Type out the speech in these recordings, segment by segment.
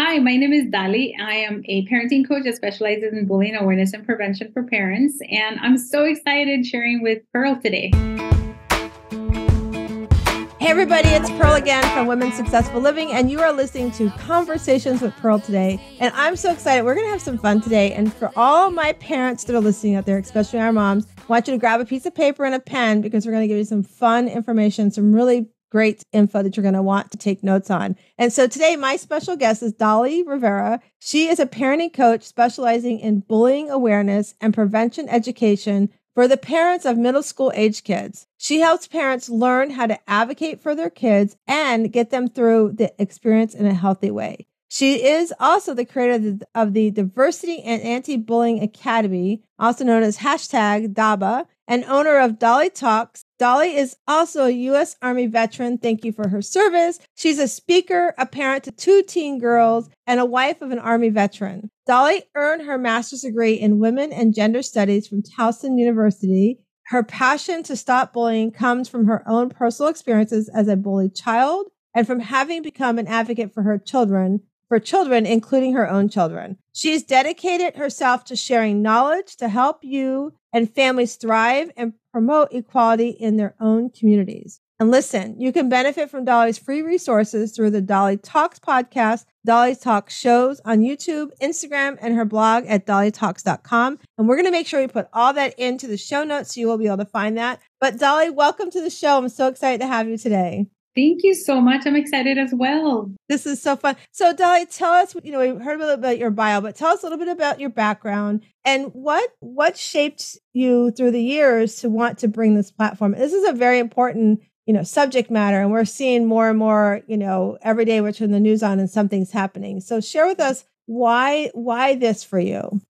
Hi, my name is Dali. I am a parenting coach that specializes in bullying awareness and prevention for parents. And I'm so excited sharing with Pearl today. Hey, everybody, it's Pearl again from Women's Successful Living, and you are listening to Conversations with Pearl today. And I'm so excited. We're going to have some fun today. And for all my parents that are listening out there, especially our moms, I want you to grab a piece of paper and a pen because we're going to give you some fun information, some really great info that you're going to want to take notes on. And so today, my special guest is Dali Rivera. She is a parenting coach specializing in bullying awareness and prevention education for the parents of middle school age kids. She helps parents learn how to advocate for their kids and get them through the experience in a healthy way. She is also the creator of the Diversity and Anti Bullying Academy, also known as hashtag DABA, and owner of Dali Talks, Dali is also a U.S. Army veteran. Thank you for her service. She's a speaker, a parent to two teen girls, and a wife of an Army veteran. Dali earned her master's degree in women and gender studies from Towson University. Her passion to stop bullying comes from her own personal experiences as a bullied child and from having become an advocate for her children, for children, including her own children. She's dedicated herself to sharing knowledge to help you and families thrive and promote equality in their own communities. And listen, you can benefit from Dali's free resources through the Dali Talks podcast, Dali Talks shows on YouTube, Instagram, and her blog at dalitalks.com. And we're going to make sure we put all that into the show notes so you will be able to find that. But Dali, welcome to the show. I'm so excited to have you today. Thank you so much. I'm excited as well. This is so fun. So, Dali, tell us, you know, we heard a little bit about your bio, but tell us a little bit about your background and what what shaped you through the years to want to bring this platform. This is a very important, you know, subject matter, and we're seeing more and more, you know, every day we're turning the news on and something's happening. So, share with us why why this for you.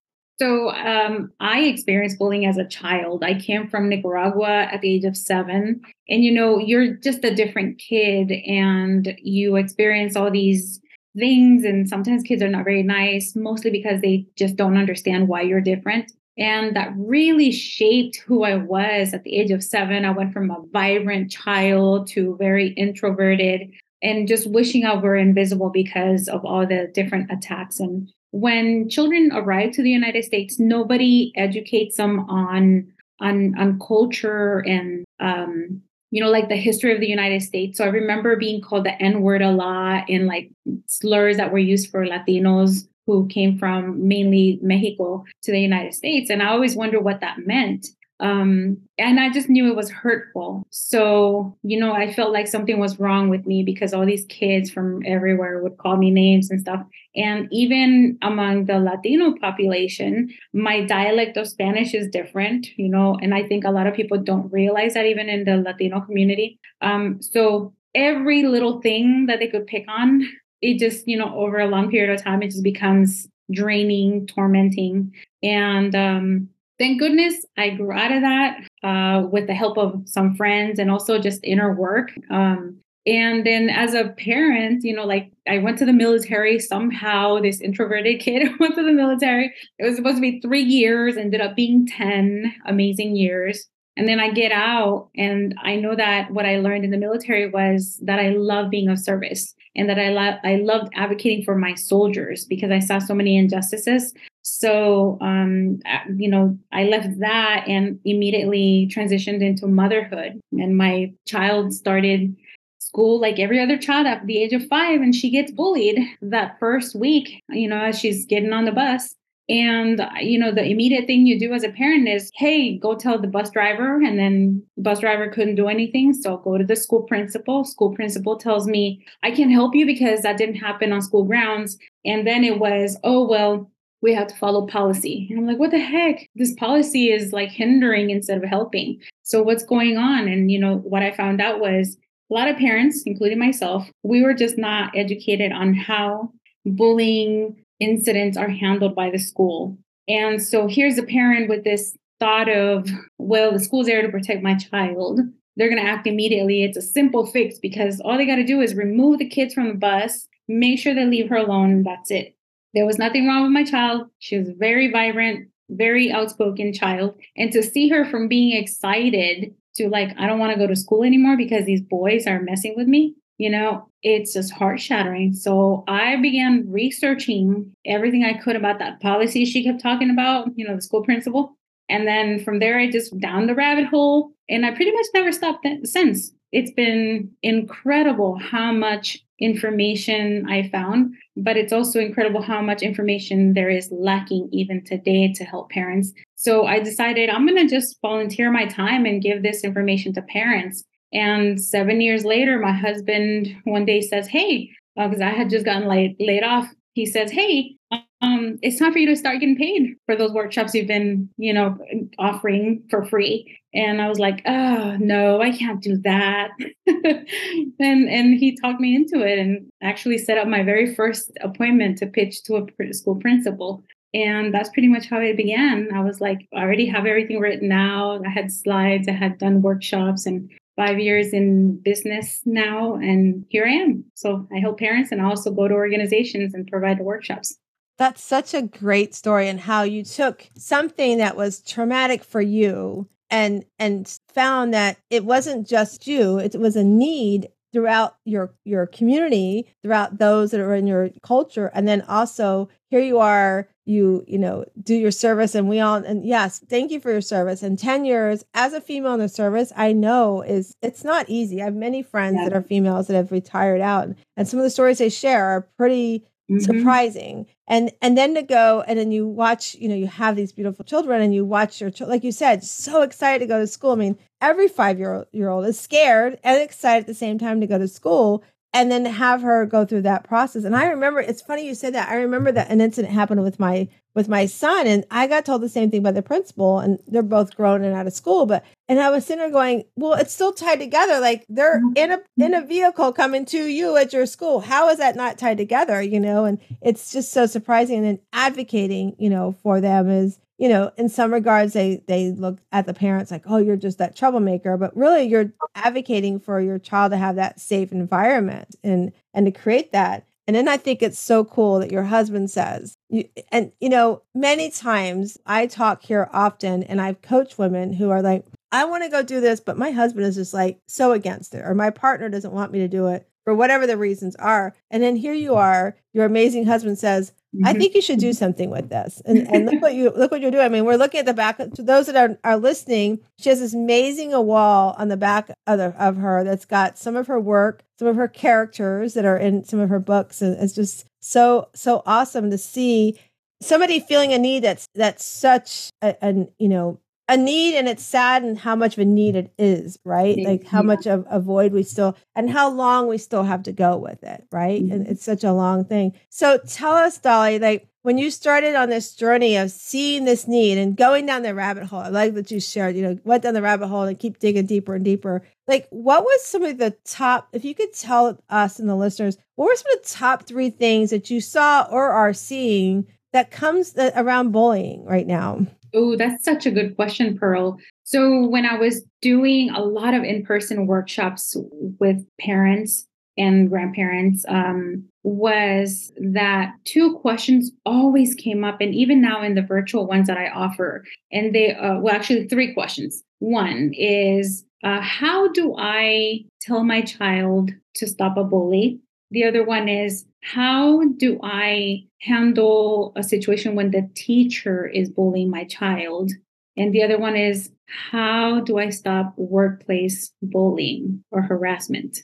So um, I experienced bullying as a child. I came from Nicaragua at the age of seven. And, you know, you're just a different kid and you experience all these things. And sometimes kids are not very nice, mostly because they just don't understand why you're different. And that really shaped who I was at the age of seven. I went from a vibrant child to very introverted and just wishing I were invisible because of all the different attacks and when children arrive to the United States, nobody educates them on on on culture and um, you know like the history of the United States. So I remember being called the N word a lot and like slurs that were used for Latinos who came from mainly Mexico to the United States, and I always wonder what that meant. Um, and I just knew it was hurtful. So, you know, I felt like something was wrong with me because all these kids from everywhere would call me names and stuff. And even among the Latino population, my dialect of Spanish is different, you know, and I think a lot of people don't realize that even in the Latino community. Um, so every little thing that they could pick on, it just, you know, over a long period of time, it just becomes draining, tormenting. And um, thank goodness I grew out of that uh, with the help of some friends and also just inner work. Um, and then as a parent, you know, like I went to the military somehow, this introverted kid went to the military. It was supposed to be three years, ended up being 10 amazing years. And then I get out and I know that what I learned in the military was that I love being of service and that I, lo- I loved advocating for my soldiers because I saw so many injustices. So, um, you know, I left that and immediately transitioned into motherhood. And my child started school like every other child at the age of five, and she gets bullied that first week, you know, as she's getting on the bus. And, you know, the immediate thing you do as a parent is, hey, go tell the bus driver. And then the bus driver couldn't do anything. So go to the school principal. School principal tells me, I can help you because that didn't happen on school grounds. And then it was, oh, well, we have to follow policy. And I'm like, what the heck? This policy is like hindering instead of helping. So what's going on? And, you know, what I found out was a lot of parents, including myself, we were just not educated on how bullying incidents are handled by the school. And so here's a parent with this thought of, well, the school's there to protect my child. They're going to act immediately. It's a simple fix because all they got to do is remove the kids from the bus, make sure they leave her alone, and that's it. There was nothing wrong with my child. She was very vibrant, very outspoken child. And to see her from being excited to like, I don't want to go to school anymore because these boys are messing with me, you know, it's just heart shattering. So I began researching everything I could about that policy she kept talking about, you know, the school principal. And then from there, I just down the rabbit hole and I pretty much never stopped since. It's been incredible how much information I found, but it's also incredible how much information there is lacking even today to help parents. So I decided I'm going to just volunteer my time and give this information to parents. And seven years later, my husband one day says, Hey, because uh, I had just gotten laid, laid off, he says, Hey, um, it's time for you to start getting paid for those workshops you've been, you know, offering for free. And I was like, oh no, I can't do that. and and he talked me into it and actually set up my very first appointment to pitch to a school principal. And that's pretty much how it began. I was like, I already have everything written out. I had slides, I had done workshops and five years in business now. And here I am. So I help parents and I also go to organizations and provide the workshops. That's such a great story and how you took something that was traumatic for you and and found that it wasn't just you, it was a need throughout your your community, throughout those that are in your culture and then also here you are you you know do your service and we all and yes thank you for your service and 10 years as a female in the service i know is it's not easy i have many friends yeah. that are females that have retired out and some of the stories they share are pretty mm-hmm. surprising. And and then to go and then you watch you know you have these beautiful children and you watch your like you said so excited to go to school. I mean every five year year old is scared and excited at the same time to go to school and then have her go through that process. And i remember it's funny you said that. I remember that an incident happened with my with my son and i got told the same thing by the principal and they're both grown and out of school but and i was sitting there going well it's still tied together. Like they're mm-hmm. in a in a vehicle coming to you at your school. How is that not tied together? You know and it's just so surprising and advocating you know for them is you know, in some regards, they they look at the parents like, "Oh, you're just that troublemaker," but really, you're advocating for your child to have that safe environment and and to create that. And then I think it's so cool that your husband says, you, and you know, many times I talk here often, and I've coached women who are like, "I want to go do this, but my husband is just like so against it, or my partner doesn't want me to do it." For whatever the reasons are. And then here you are, your amazing husband says, I mm-hmm. think you should do something with this. And, and look what you look what you're doing. I mean, we're looking at the back. To those that are, are listening, she has this amazing a wall on the back of, the, of her that's got some of her work, some of her characters that are in some of her books. And it's just so so awesome to see somebody feeling a need that's that's such a, a you know a need and it's sad and how much of a need it is, right? Like how much of a void we still and how long we still have to go with it, right? Mm-hmm. And it's such a long thing. So tell us, Dali, like when you started on this journey of seeing this need and going down the rabbit hole, I like that you shared, you know, went down the rabbit hole and keep digging deeper and deeper. Like, what was some of the top, if you could tell us and the listeners, what were some of the top three things that you saw or are seeing that comes around bullying right now? Oh, that's such a good question, Pearl. So, when I was doing a lot of in person workshops with parents and grandparents, um, was that two questions always came up, and even now in the virtual ones that I offer, and they, uh, well, actually, three questions. One is, uh, how do I tell my child to stop a bully? The other one is, how do I handle a situation when the teacher is bullying my child? And the other one is, how do I stop workplace bullying or harassment?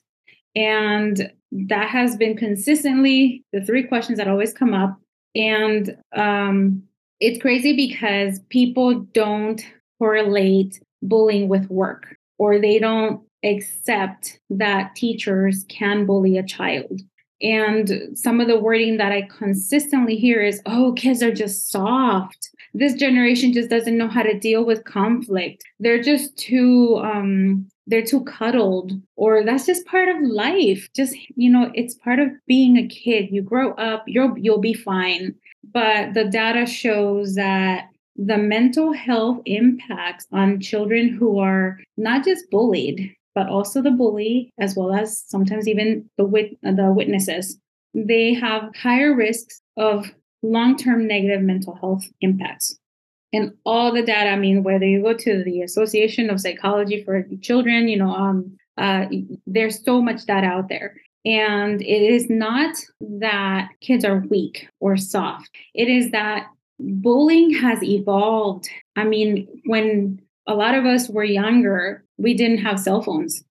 And that has been consistently the three questions that always come up. And um, it's crazy because people don't correlate bullying with work or they don't accept that teachers can bully a child. And some of the wording that I consistently hear is, oh, kids are just soft. This generation just doesn't know how to deal with conflict. They're just too, um, they're too cuddled, or that's just part of life. Just, you know, it's part of being a kid. You grow up, you'll, you'll be fine. But the data shows that the mental health impacts on children who are not just bullied, but also the bully, as well as sometimes even the wit- the witnesses. They have higher risks of long-term negative mental health impacts. And all the data, I mean, whether you go to the Association of Psychology for Children, you know, um, uh, there's so much data out there. And it is not that kids are weak or soft. It is that bullying has evolved. I mean, when a lot of us were younger, we didn't have cell phones.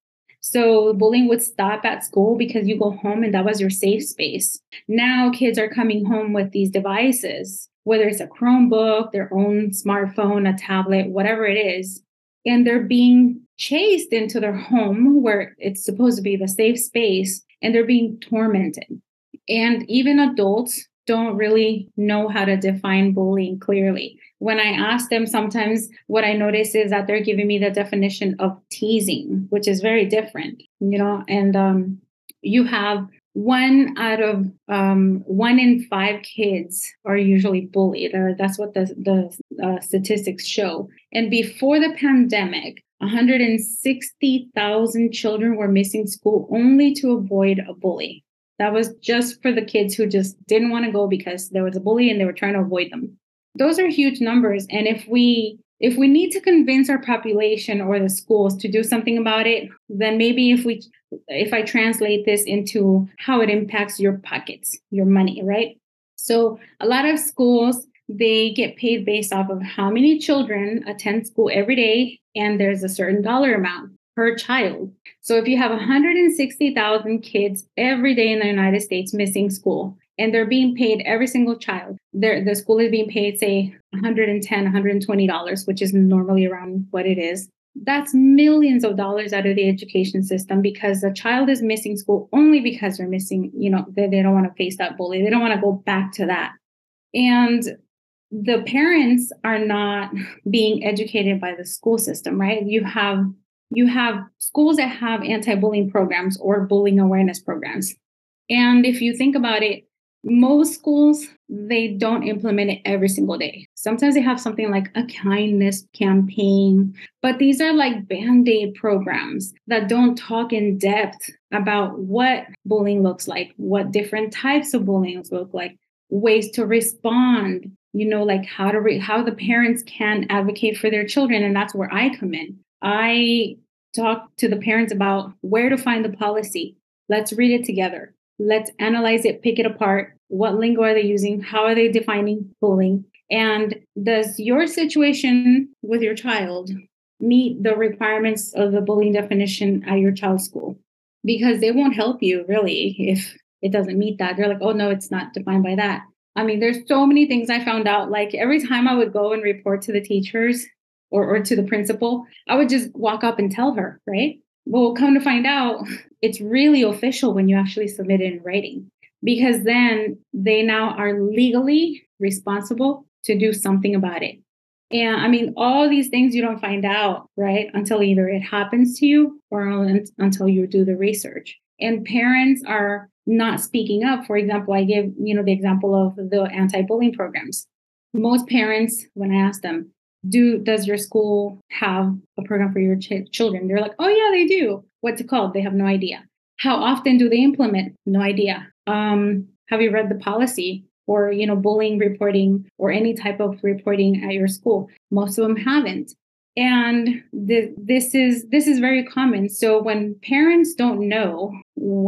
So bullying would stop at school because you go home and that was your safe space. Now kids are coming home with these devices, whether it's a Chromebook, their own smartphone, a tablet, whatever it is, and they're being chased into their home where it's supposed to be the safe space and they're being tormented. And even adults don't really know how to define bullying clearly. When I ask them, sometimes what I notice is that they're giving me the definition of teasing, which is very different, you know, and um, you have one out of um, one in five kids are usually bullied, or that's what the, the uh, statistics show. And before the pandemic, 160,000 children were missing school only to avoid a bully. That was just for the kids who just didn't want to go because there was a bully and they were trying to avoid them. Those are huge numbers. And if we if we need to convince our population or the schools to do something about it, then maybe if we if I translate this into how it impacts your pockets, your money, right? So a lot of schools they get paid based off of how many children attend school every day and there's a certain dollar amount per child. So if you have 160,000 kids every day in the United States missing school, and they're being paid every single child, the school is being paid, say, $110, 120 dollars, which is normally around what it is. That's millions of dollars out of the education system because a child is missing school only because they're missing, you know, they, they don't want to face that bully. They don't want to go back to that. And the parents are not being educated by the school system, right? You have you have schools that have anti-bullying programs or bullying awareness programs. And if you think about it, most schools they don't implement it every single day. Sometimes they have something like a kindness campaign, but these are like band-aid programs that don't talk in depth about what bullying looks like, what different types of bullying look like, ways to respond, you know, like how to re- how the parents can advocate for their children and that's where I come in. I talk to the parents about where to find the policy. Let's read it together. Let's analyze it, pick it apart. What lingo are they using? How are they defining bullying? And does your situation with your child meet the requirements of the bullying definition at your child's school? Because they won't help you really if it doesn't meet that. They're like, oh, no, it's not defined by that. I mean, there's so many things I found out. Like every time I would go and report to the teachers, or, or to the principal, I would just walk up and tell her, right? Well, come to find out, it's really official when you actually submit it in writing because then they now are legally responsible to do something about it. And I mean, all these things you don't find out, right? Until either it happens to you or until you do the research. And parents are not speaking up. For example, I give, you know, the example of the anti-bullying programs. Most parents, when I ask them, do does your school have a program for your ch- children? They're like oh yeah they do. What's it called? They have no idea. How often do they implement? No idea. Um, have you read the policy or you know bullying reporting or any type of reporting at your school? Most of them haven't. And th- this is this is very common. So when parents don't know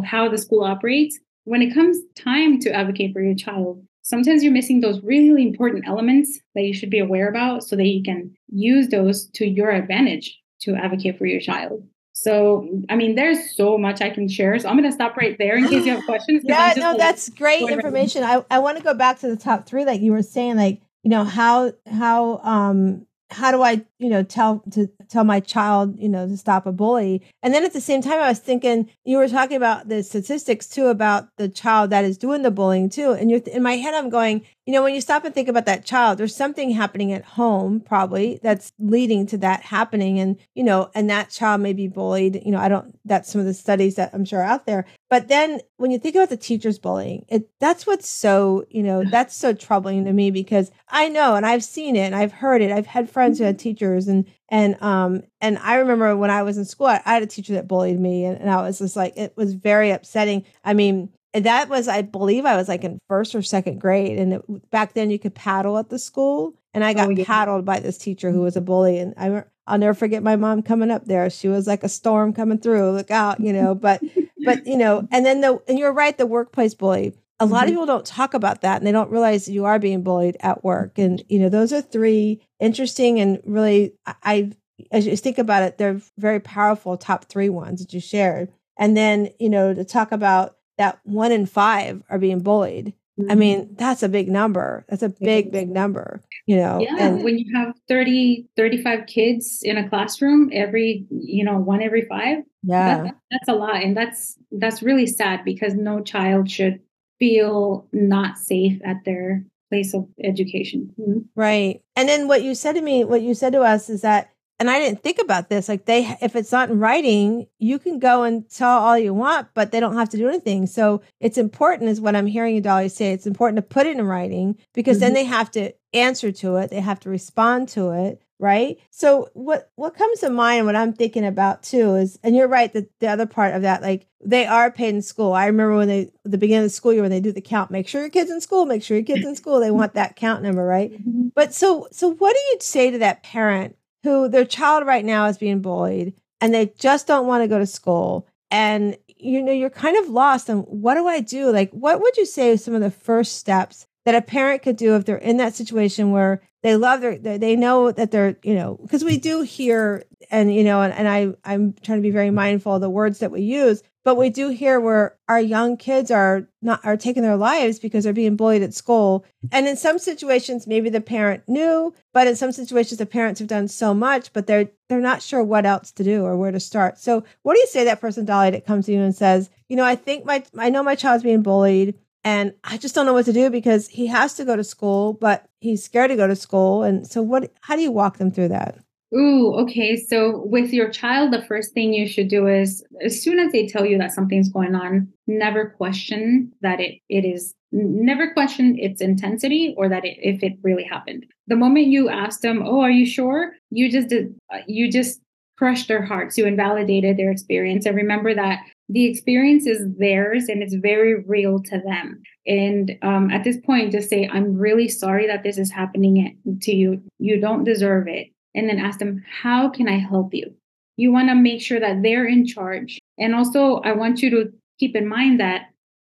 how the school operates when it comes time to advocate for your child sometimes you're missing those really important elements that you should be aware about so that you can use those to your advantage to advocate for your child. So, I mean, there's so much I can share. So I'm going to stop right there in case you have questions. yeah, no, like, that's great information. I, I want to go back to the top three, like you were saying, like, you know, how, how, um, how do I, you know, tell to tell my child, you know, to stop a bully? And then at the same time, I was thinking you were talking about the statistics too about the child that is doing the bullying too. And you're in my head, I'm going, you know, when you stop and think about that child, there's something happening at home probably that's leading to that happening. And, you know, and that child may be bullied. You know, I don't, that's some of the studies that I'm sure are out there. But then when you think about the teachers bullying, it that's what's so, you know, that's so troubling to me because I know and I've seen it and I've heard it. I've had friends who had mm-hmm. teachers and and um and I remember when I was in school, I, I had a teacher that bullied me and, and I was just like it was very upsetting. I mean, that was i believe i was like in first or second grade and it, back then you could paddle at the school and i got oh, yeah. paddled by this teacher who was a bully and i i'll never forget my mom coming up there she was like a storm coming through look out you know but but you know, and then the and you're right, the workplace bully. A lot mm-hmm. of people don't talk about that and they don't realize you are being bullied at work. And you know, those are three interesting and really I as you think about it, they're very powerful top three ones that you shared. And then, you know, to talk about that one in five are being bullied. Mm-hmm. I mean, that's a big number. That's a big, big number, you know. Yeah. And when you have 30, 35 kids in a classroom, every, you know, one every five. Yeah. That, that's a lot. And that's that's really sad because no child should feel not safe at their place of education. Mm-hmm. Right. And then what you said to me, what you said to us is that and I didn't think about this. Like they, if it's not in writing, you can go and tell all you want, but they don't have to do anything. So it's important, is what I'm hearing you, Dali, say. It's important to put it in writing because mm-hmm. then they have to answer to it. They have to respond to it, right? So what what comes to mind? What I'm thinking about too is, and you're right that the other part of that, like they are paid in school. I remember when they the beginning of the school year when they do the count. Make sure your kids in school. Make sure your kids in school. They want that count number, right? Mm-hmm. But so so what do you say to that parent? who their child right now is being bullied and they just don't want to go to school and you know you're kind of lost and what do i do like what would you say some of the first steps that a parent could do if they're in that situation where they love their they know that they're you know because we do hear and you know and, and i i'm trying to be very mindful of the words that we use but we do hear where our young kids are not are taking their lives because they're being bullied at school. And in some situations, maybe the parent knew, but in some situations, the parents have done so much, but they're they're not sure what else to do or where to start. So, what do you say that person, Dali, that comes to you and says, you know, I think my I know my child's being bullied, and I just don't know what to do because he has to go to school, but he's scared to go to school. And so, what? How do you walk them through that? Ooh, okay. So with your child, the first thing you should do is as soon as they tell you that something's going on, never question that it it is never question its intensity or that it, if it really happened. The moment you ask them, "Oh, are you sure?" you just did you just crushed their hearts. You invalidated their experience. And remember that the experience is theirs and it's very real to them. And um, at this point, just say, I'm really sorry that this is happening to you. You don't deserve it and then ask them, How can I help you? You want to make sure that they're in charge. And also, I want you to keep in mind that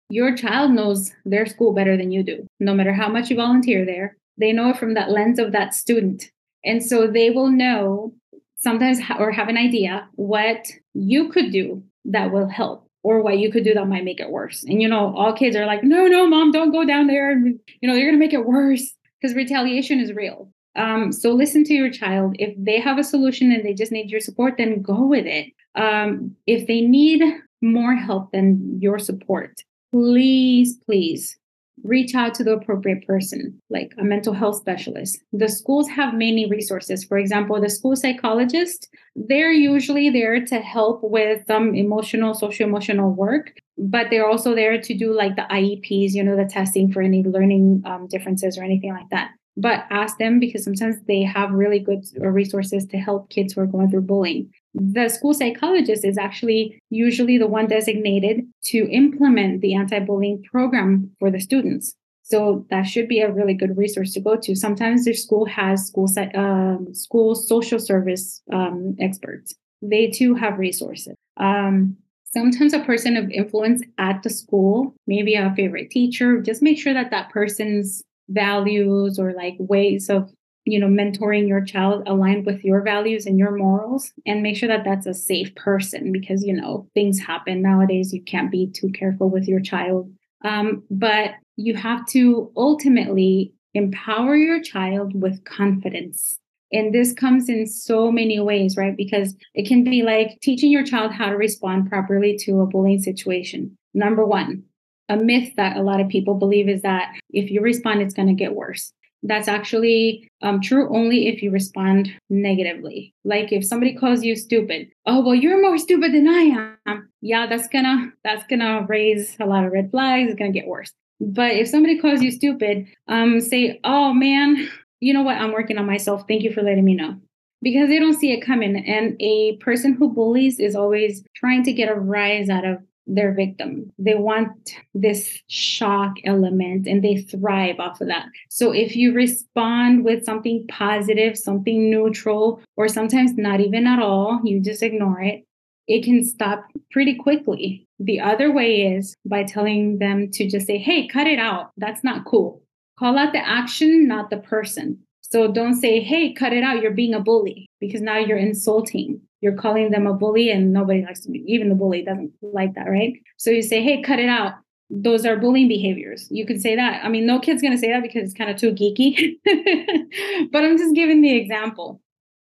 your child knows their school better than you do. No matter how much you volunteer there, they know it from that lens of that student. And so they will know sometimes or have an idea what you could do that will help or what you could do that might make it worse. And you know, all kids are like, no, no, mom, don't go down there. You know, you're going to make it worse because retaliation is real. Um, so listen to your child. If they have a solution and they just need your support, then go with it. Um, if they need more help than your support, please, please reach out to the appropriate person, like a mental health specialist. The schools have many resources. For example, the school psychologist, they're usually there to help with some emotional, social emotional work, but they're also there to do like the IEPs, you know, the testing for any learning um, differences or anything like that but ask them because sometimes they have really good resources to help kids who are going through bullying. The school psychologist is actually usually the one designated to implement the anti bullying program for the students. So that should be a really good resource to go to. Sometimes their school has school um, school social service um, experts. They too have resources. Um, sometimes a person of influence at the school, maybe a favorite teacher, just make sure that that person's values or like ways of you know mentoring your child aligned with your values and your morals and make sure that that's a safe person because you know things happen nowadays. You can't be too careful with your child. Um, but you have to ultimately empower your child with confidence. And this comes in so many ways right? Because it can be like teaching your child how to respond properly to a bullying situation. Number one a myth that a lot of people believe is that if you respond, it's going to get worse. That's actually um, true only if you respond negatively. Like if somebody calls you stupid, oh well, you're more stupid than I am. Yeah, that's gonna that's gonna raise a lot of red flags. It's gonna get worse. But if somebody calls you stupid, um, say, oh man, you know what? I'm working on myself. Thank you for letting me know because they don't see it coming. And a person who bullies is always trying to get a rise out of their victim. They want this shock element and they thrive off of that. So if you respond with something positive, something neutral, or sometimes not even at all, you just ignore it, it can stop pretty quickly. The other way is by telling them to just say, hey, cut it out. That's not cool. Call out the action, not the person. So don't say, hey, cut it out. You're being a bully because now you're insulting. You're calling them a bully and nobody likes to be, even the bully doesn't like that, right? So you say, hey, cut it out. Those are bullying behaviors. You can say that. I mean, no kid's going to say that because it's kind of too geeky, but I'm just giving the example.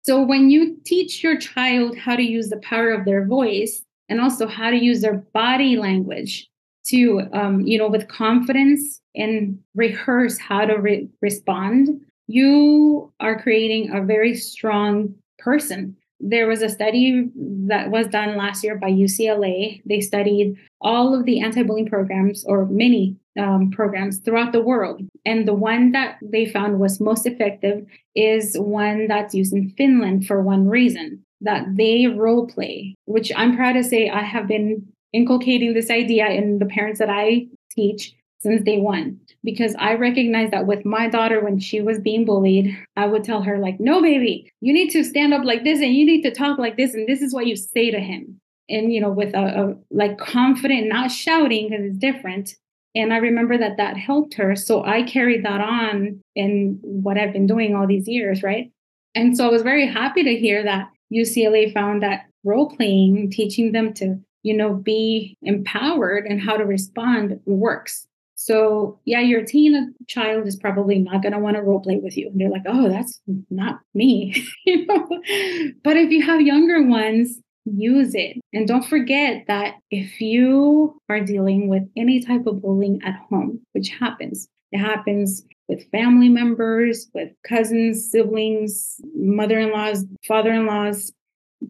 So when you teach your child how to use the power of their voice and also how to use their body language to, um, you know, with confidence and rehearse how to re- respond, you are creating a very strong person. There was a study that was done last year by UCLA. They studied all of the anti bullying programs or many um, programs throughout the world. And the one that they found was most effective is one that's used in Finland for one reason that they role play, which I'm proud to say I have been inculcating this idea in the parents that I teach since day one because I recognize that with my daughter when she was being bullied, I would tell her like, "No, baby, you need to stand up like this and you need to talk like this and this is what you say to him." And you know, with a, a like confident, not shouting because it's different. And I remember that that helped her, so I carried that on in what I've been doing all these years, right? And so I was very happy to hear that UCLA found that role playing, teaching them to, you know, be empowered and how to respond works. So yeah, your teen child is probably not going to want to role play with you. And they're like, oh, that's not me. you know? But if you have younger ones, use it. And don't forget that if you are dealing with any type of bullying at home, which happens, it happens with family members, with cousins, siblings, mother in laws, father in laws.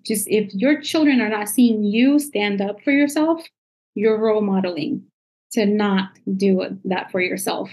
Just if your children are not seeing you stand up for yourself, you're role modeling to not do that for yourself.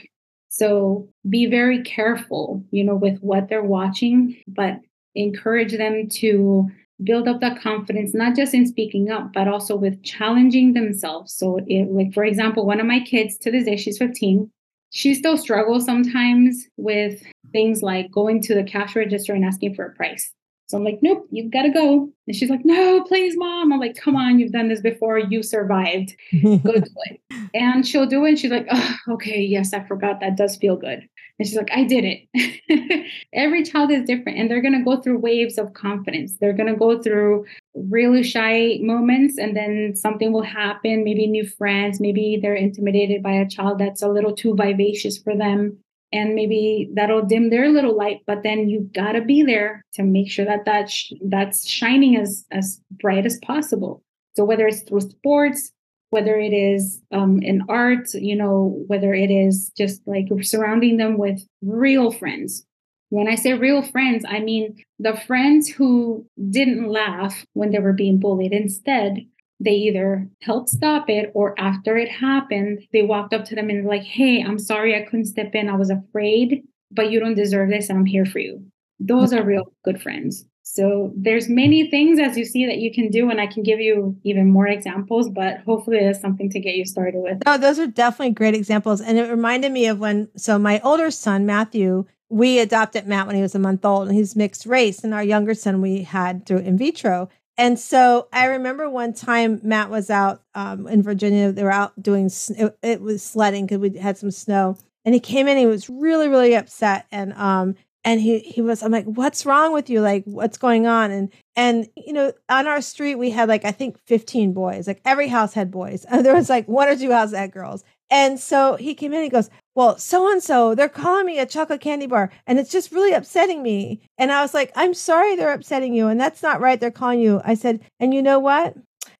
So be very careful, you know, with what they're watching, but encourage them to build up that confidence, not just in speaking up, but also with challenging themselves. So, it, like, for example, one of my kids to this day, she's 15, she still struggles sometimes with things like going to the cash register and asking for a price. So I'm like, nope, you've got to go. And she's like, no, please, mom. I'm like, come on, you've done this before. You survived. Go do it. And she'll do it. And she's like, oh, okay, yes, I forgot. That does feel good. And she's like, I did it. Every child is different and they're going to go through waves of confidence. They're going to go through really shy moments and then something will happen, maybe new friends, maybe they're intimidated by a child that's a little too vivacious for them and maybe that'll dim their little light but then you've got to be there to make sure that that sh- that's shining as as bright as possible. So whether it's through sports whether it is um, in art you know whether it is just like surrounding them with real friends. When i say real friends i mean the friends who didn't laugh when they were being bullied. Instead they either helped stop it or after it happened, they walked up to them and like, hey, I'm sorry I couldn't step in. I was afraid, but you don't deserve this and I'm here for you. Those are real good friends. So there's many things as you see that you can do and I can give you even more examples, but hopefully there's something to get you started with. No, those are definitely great examples. And it reminded me of when so my older son, Matthew, we adopted Matt when he was a month old and he's mixed race. And our younger son we had through in vitro. And so I remember one time Matt was out um, in Virginia. They were out doing, it, it was sledding because we had some snow. And he came in, he was really, really upset. And, um, and he, he was, I'm like, what's wrong with you? Like, what's going on? And, and, you know, on our street, we had like, I think 15 boys, like every house had boys. And there was like one or two houses had girls. And so he came in, he goes, Well, so and so, they're calling me a chocolate candy bar, and it's just really upsetting me. And I was like, I'm sorry they're upsetting you, and that's not right. They're calling you. I said, And you know what?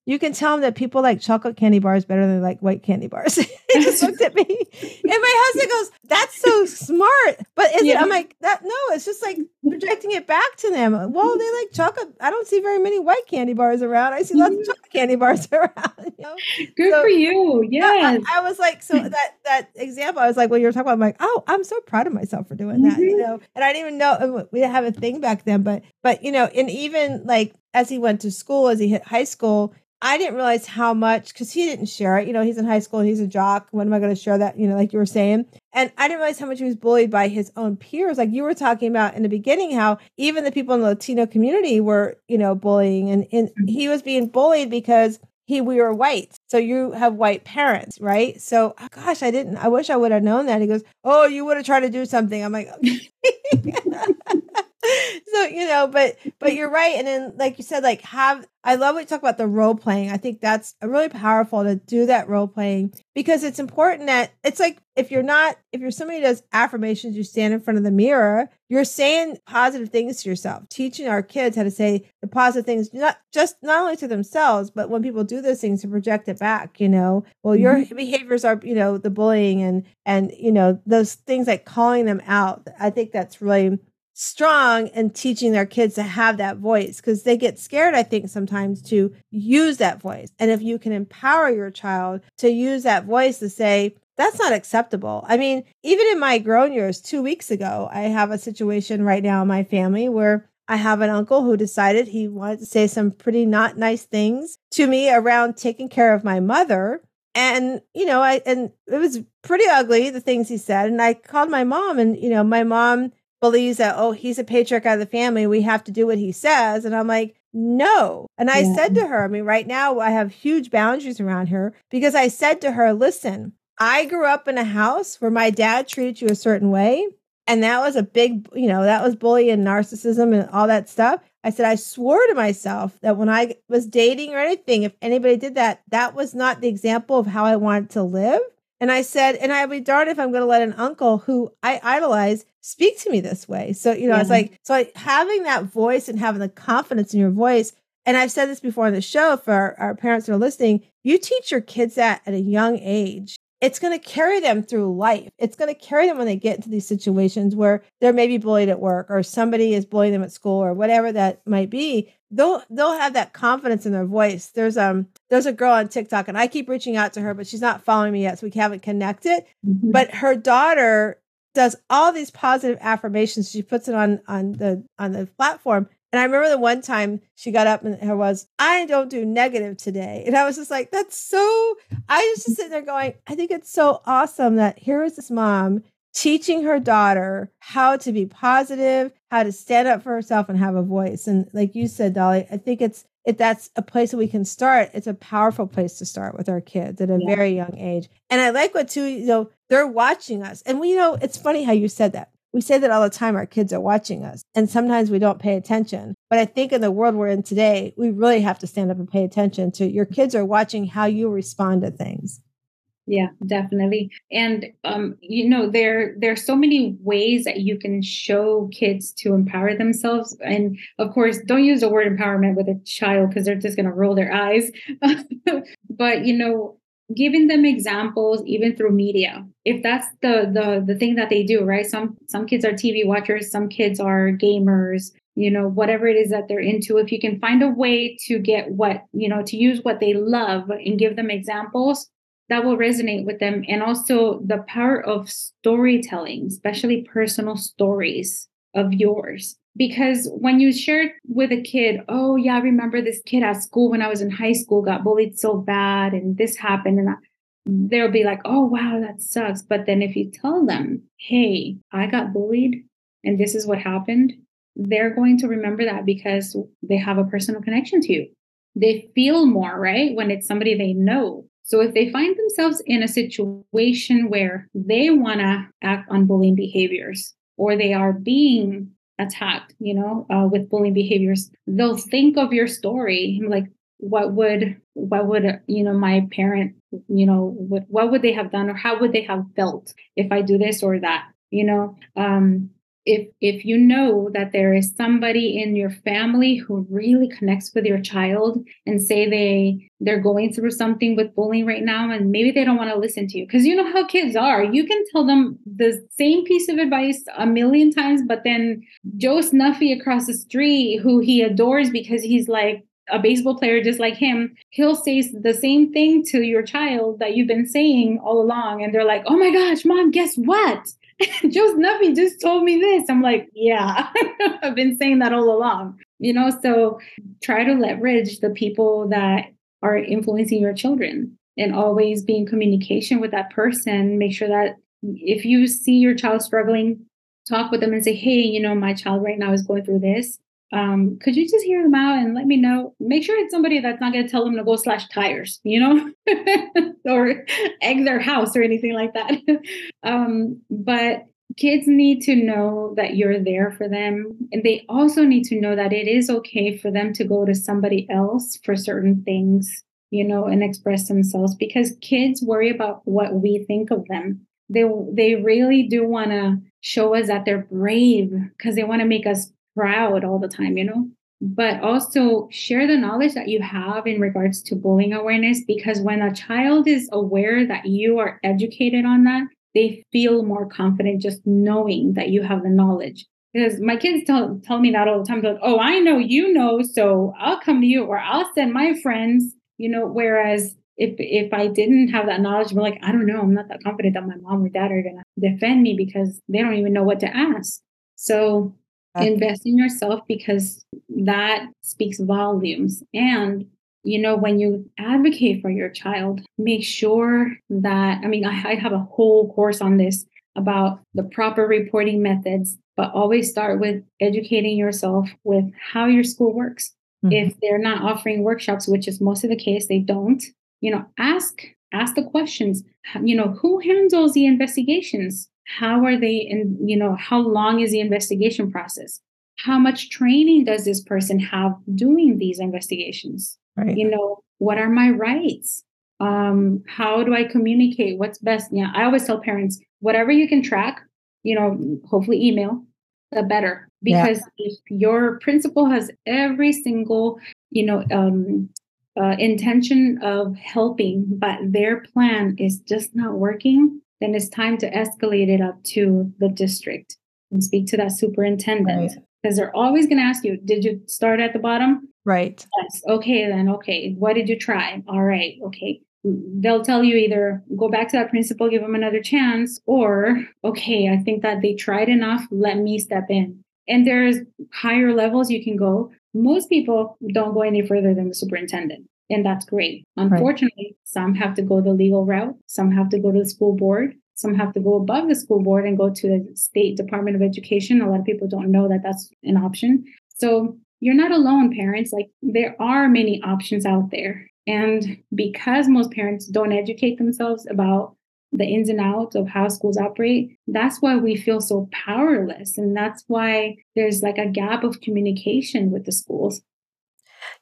you can tell them that people like chocolate candy bars better than like white candy bars. he just looked at me, and my husband goes, "That's so smart." But is yeah. it? I'm like, that no, it's just like projecting it back to them. Well, they like chocolate. I don't see very many white candy bars around. I see lots of chocolate candy bars around. You know? Good so, for you. Yeah, I, I, was like, so that that example, I was like, well, you were talking about. I'm like, oh, I'm so proud of myself for doing that. Mm-hmm. You know, and I didn't even know we didn't have a thing back then, but but you know, and even like as he went to school, as he hit high school, I didn't realize how much because he didn't share it. You know, he's in high school he's a jock. When am I going to share that? You know, like you were saying. And I didn't realize how much he was bullied by his own peers. Like you were talking about in the beginning, how even the people in the Latino community were, you know, bullying. And, and mm-hmm. he was being bullied because he we were white. So you have white parents, right? So oh gosh, I didn't I wish I would have known that. He goes, "Oh, you would have tried to do something." I'm like, so you know but but you're right. And then like you said like have i love what you talk about the role playing. I think that's really powerful to do that role playing because it's important that it's like if you're not if you're somebody who does affirmations you stand in front of the mirror you're saying positive things to yourself teaching our kids how to say the positive things not just not only to themselves but when people do those things to project it back you know? Well your mm-hmm. behaviors are you know the bullying and and you know those things like calling them out. I think that's really strong and teaching their kids to have that voice because they get scared, I think, sometimes to use that voice. And if you can empower your child to use that voice to say, that's not acceptable. I mean, even in my grown years, two weeks ago, I have a situation right now in my family where I have an uncle who decided he wanted to say some pretty not nice things to me around taking care of my mother. And, you know, I, and it was pretty ugly, the things he said. And I called my mom, and, you know, my mom believes that, oh, he's a patriarch of the family. We have to do what he says. And I'm like, no. And I yeah. said to her, I mean, right now I have huge boundaries around her because I said to her, listen, I grew up in a house where my dad treated you a certain way. And that was a big, you know, that was bullying and narcissism and all that stuff. I said, I swore to myself that when I was dating or anything, if anybody did that, that was not the example of how I wanted to live. And I said, and I'd be darned if I'm going to let an uncle who I idolize speak to me this way. So, you know, yeah. it's like, so like having that voice and having the confidence in your voice. And I've said this before on the show for our, our parents that are listening, you teach your kids that at a young age. It's going to carry them through life. It's going to carry them when they get into these situations where they're maybe bullied at work or somebody is bullying them at school or whatever that might be. They'll they'll have that confidence in their voice. There's um there's a girl on TikTok and I keep reaching out to her, but she's not following me yet, so we haven't connected. Mm-hmm. But her daughter does all these positive affirmations. She puts it on on the on the platform. And I remember the one time she got up and her was, I don't do negative today. And I was just like, that's so I was just sitting there going, I think it's so awesome that here is this mom teaching her daughter how to be positive, how to stand up for herself and have a voice. And like you said, Dali, I think it's if that's a place that we can start, it's a powerful place to start with our kids at a yeah. very young age. And I like what too, you know, they're watching us. And we you know it's funny how you said that. We say that all the time. Our kids are watching us, and sometimes we don't pay attention. But I think in the world we're in today, we really have to stand up and pay attention to your kids are watching how you respond to things. Yeah, definitely. And um, you know, there there are so many ways that you can show kids to empower themselves. And of course, don't use the word empowerment with a child because they're just gonna roll their eyes. but you know, giving them examples even through media if that's the the the thing that they do right? Some some kids are tv watchers some kids are gamers you know whatever it is that they're into. If you can find a way to get what you know to use what they love and give them examples that will resonate with them. And also the power of storytelling especially personal stories of yours because when you share with a kid oh yeah i remember this kid at school when i was in high school got bullied so bad and this happened and they'll be like oh wow that sucks. But then if you tell them hey i got bullied and this is what happened they're going to remember that because they have a personal connection to you. They feel more right when it's somebody they know. So if they find themselves in a situation where they want to act on bullying behaviors or they are being attacked, you know, uh, with bullying behaviors, they'll think of your story like, what would what would you know my parent you know what what would they have done or how would they have felt if i do this or that you know? Um if if you know that there is somebody in your family who really connects with your child and say they they're going through something with bullying right now and maybe they don't want to listen to you because you know how kids are you can tell them the same piece of advice a million times but then joe snuffy across the street who he adores because he's like a baseball player just like him, he'll say the same thing to your child that you've been saying all along. And they're like, oh my gosh, mom, guess what? Joe Snuffy just told me this. I'm like, yeah, I've been saying that all along. You know, so try to leverage the people that are influencing your children and always be in communication with that person. Make sure that if you see your child struggling, talk with them and say, hey, you know, my child right now is going through this. Um, could you just hear them out and let me know? Make sure it's somebody that's not going to tell them to go slash tires, you know, or egg their house or anything like that. um, but kids need to know that you're there for them. And they also need to know that it is okay for them to go to somebody else for certain things, you know, and express themselves because kids worry about what we think of them. They, they really do want to show us that they're brave because they want to make us proud all the time, you know? But also share the knowledge that you have in regards to bullying awareness because when a child is aware that you are educated on that, they feel more confident just knowing that you have the knowledge. Because my kids tell, tell me that all the time. They're like, oh, I know you know, so I'll come to you or I'll send my friends, you know, whereas if if I didn't have that knowledge, I'm like, I don't know, I'm not that confident that my mom or dad are gonna defend me because they don't even know what to ask. So invest in yourself because that speaks volumes. And, you know, when you advocate for your child, make sure that, I mean, I, I have a whole course on this about the proper reporting methods, but always start with educating yourself with how your school works. Mm-hmm. If they're not offering workshops, which is most of the case, they don't, you know, ask ask the questions. You know, who handles the investigations? How are they in you know how long is the investigation process? How much training does this person have doing these investigations? Right. you know what are my rights? Um how do i communicate? What's best? Yeah i always tell parents whatever you can track you know hopefully email the better. Because yeah. if your principal has every single you know um uh, intention of helping but their plan is just not working then it's time to escalate it up to the district and speak to that superintendent because right. they're always going to ask you, did you start at the bottom? Right. Yes. Okay, then. Okay. What did you try? All right. Okay. They'll tell you either go back to that principal, give them another chance, or okay, I think that they tried enough. Let me step in. And there's higher levels you can go. Most people don't go any further than the superintendent and that's great. Unfortunately, right. some have to go the legal route, some have to go to the school board, some have to go above the school board and go to the state department of education. A lot of people don't know that that's an option. So you're not alone, parents. Like there are many options out there. And because most parents don't educate themselves about the ins and outs of how schools operate, that's why we feel so powerless. And that's why there's like a gap of communication with the schools.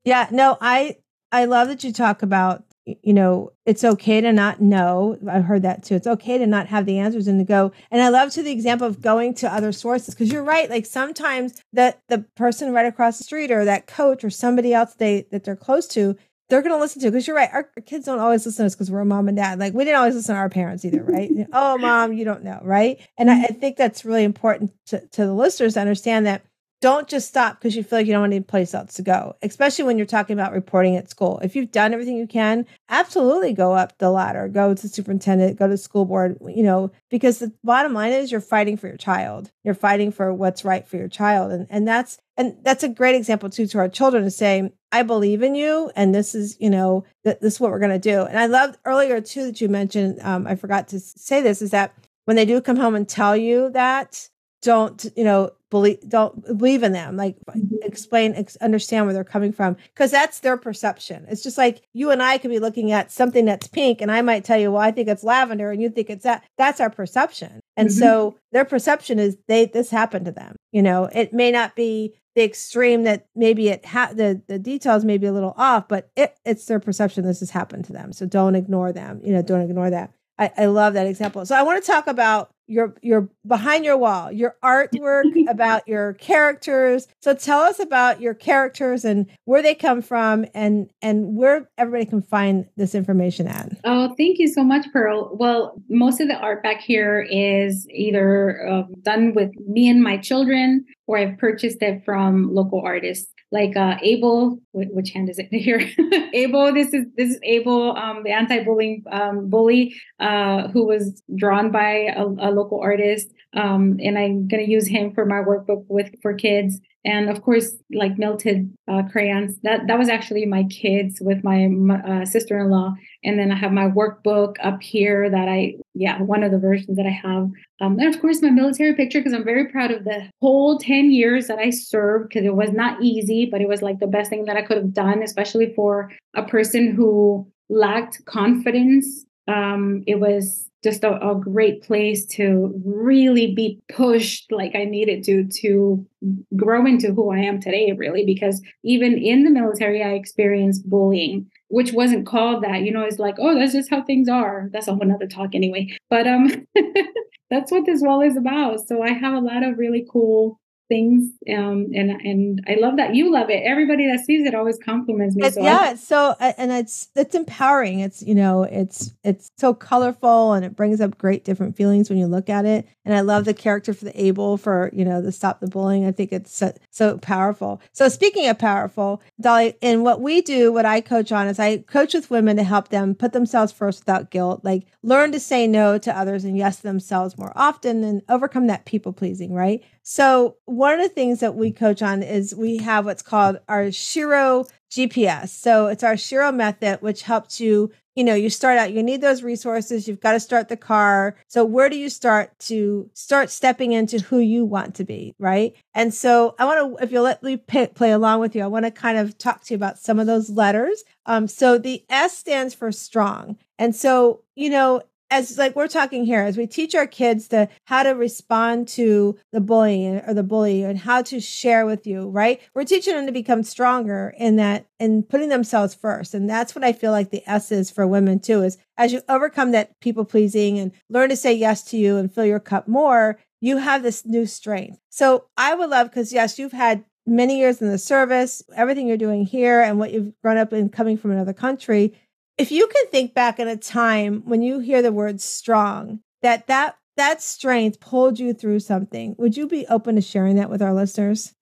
Yeah, no, I I love that you talk about, you know, it's okay to not know. I've heard that too. It's okay to not have the answers and to go. And I love to the example of going to other sources because you're right. Like sometimes that the person right across the street or that coach or somebody else they that they're close to, they're going to listen to because you're right. Our, kids don't always listen to us because we're a mom and dad. Like we didn't always listen to our parents either, right? oh, mom, you don't know, right? And I, mm-hmm. I think that's really important to, to the listeners to understand that don't just stop because you feel like you don't want any place else to go, especially when you're talking about reporting at school. If you've done everything you can, absolutely go up the ladder, go to the superintendent, go to the school board, you know, because the bottom line is you're fighting for your child. You're fighting for what's right for your child. And and that's and that's a great example too to our children to say, I believe in you, and this is, you know, th- this is what we're going to do. And I loved earlier too that you mentioned. Um, I forgot to say this is that when they do come home and tell you that, don't you know believe don't believe in them like mm-hmm. explain ex- understand where they're coming from because that's their perception. It's just like you and i could be looking at something that's pink and i might tell you well i think it's lavender and you think it's that. That's our perception. And mm-hmm. so their perception is they this happened to them you know? It may not be the extreme that maybe it ha- the the details may be a little off but it, it's their perception this has happened to them. So don't ignore them you know don't ignore that. I, I love that example. So i want to talk about your your behind your wall, your artwork about your characters. So tell us about your characters and where they come from and and where everybody can find this information at. Oh, thank you so much, Pearl. Well, most of the art back here is either uh, done with me and my children, or I've purchased it from local artists like uh, Abel, which hand is it here? Abel, this is this is Abel, um, the anti-bullying um, bully, uh, who was drawn by a, a local artist, um, and I'm gonna use him for my workbook with for kids. And of course like melted uh, crayons that that was actually my kids with my uh, sister-in-law. And then i have my workbook up here that i yeah one of the versions that i have. Um, and of course my military picture because i'm very proud of the whole 10 years that i served because it was not easy but it was like the best thing that i could have done especially for a person who lacked confidence. Um, it was just a, a, great place to really be pushed like I needed to to grow into who I am today, really, because even in the military, I experienced bullying, which wasn't called that. You know, it's like, oh, that's just how things are. That's a whole nother talk anyway. But um that's what this wall is about. So I have a lot of really cool things um and and i love that you love it. Everybody that sees it always compliments me so yeah I, so and it's it's empowering. It's you know it's it's so colorful and it brings up great different feelings when you look at it. And i love the character for the Abel for you know the stop the bullying. I think it's so, so powerful. So speaking of powerful Dali and what we do what i coach on is i coach with women to help them put themselves first without guilt like learn to say no to others and yes to themselves more often and overcome that people pleasing right? So one of the things that we coach on is we have what's called our Shero GPS. So it's our Shero method, which helps you, you know, you start out, you need those resources. You've got to start the car. So where do you start to start stepping into who you want to be? Right. And so I want to, if you'll let me play along with you, I want to kind of talk to you about some of those letters. Um, so the S stands for strong. And so, you know, as like we're talking here as we teach our kids to how to respond to the bullying or the bully and how to share with you right? We're teaching them to become stronger in that and putting themselves first. And that's what i feel like the s is for women too is as you overcome that people pleasing and learn to say yes to you and fill your cup more you have this new strength. So i would love because yes you've had many years in the service everything you're doing here and what you've grown up in coming from another country if you can think back in a time when you hear the word strong, that that that strength pulled you through something, would you be open to sharing that with our listeners?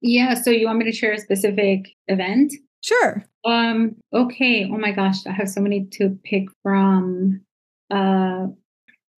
Yeah. So you want me to share a specific event? Sure. Um, okay. Oh my gosh, I have so many to pick from. Uh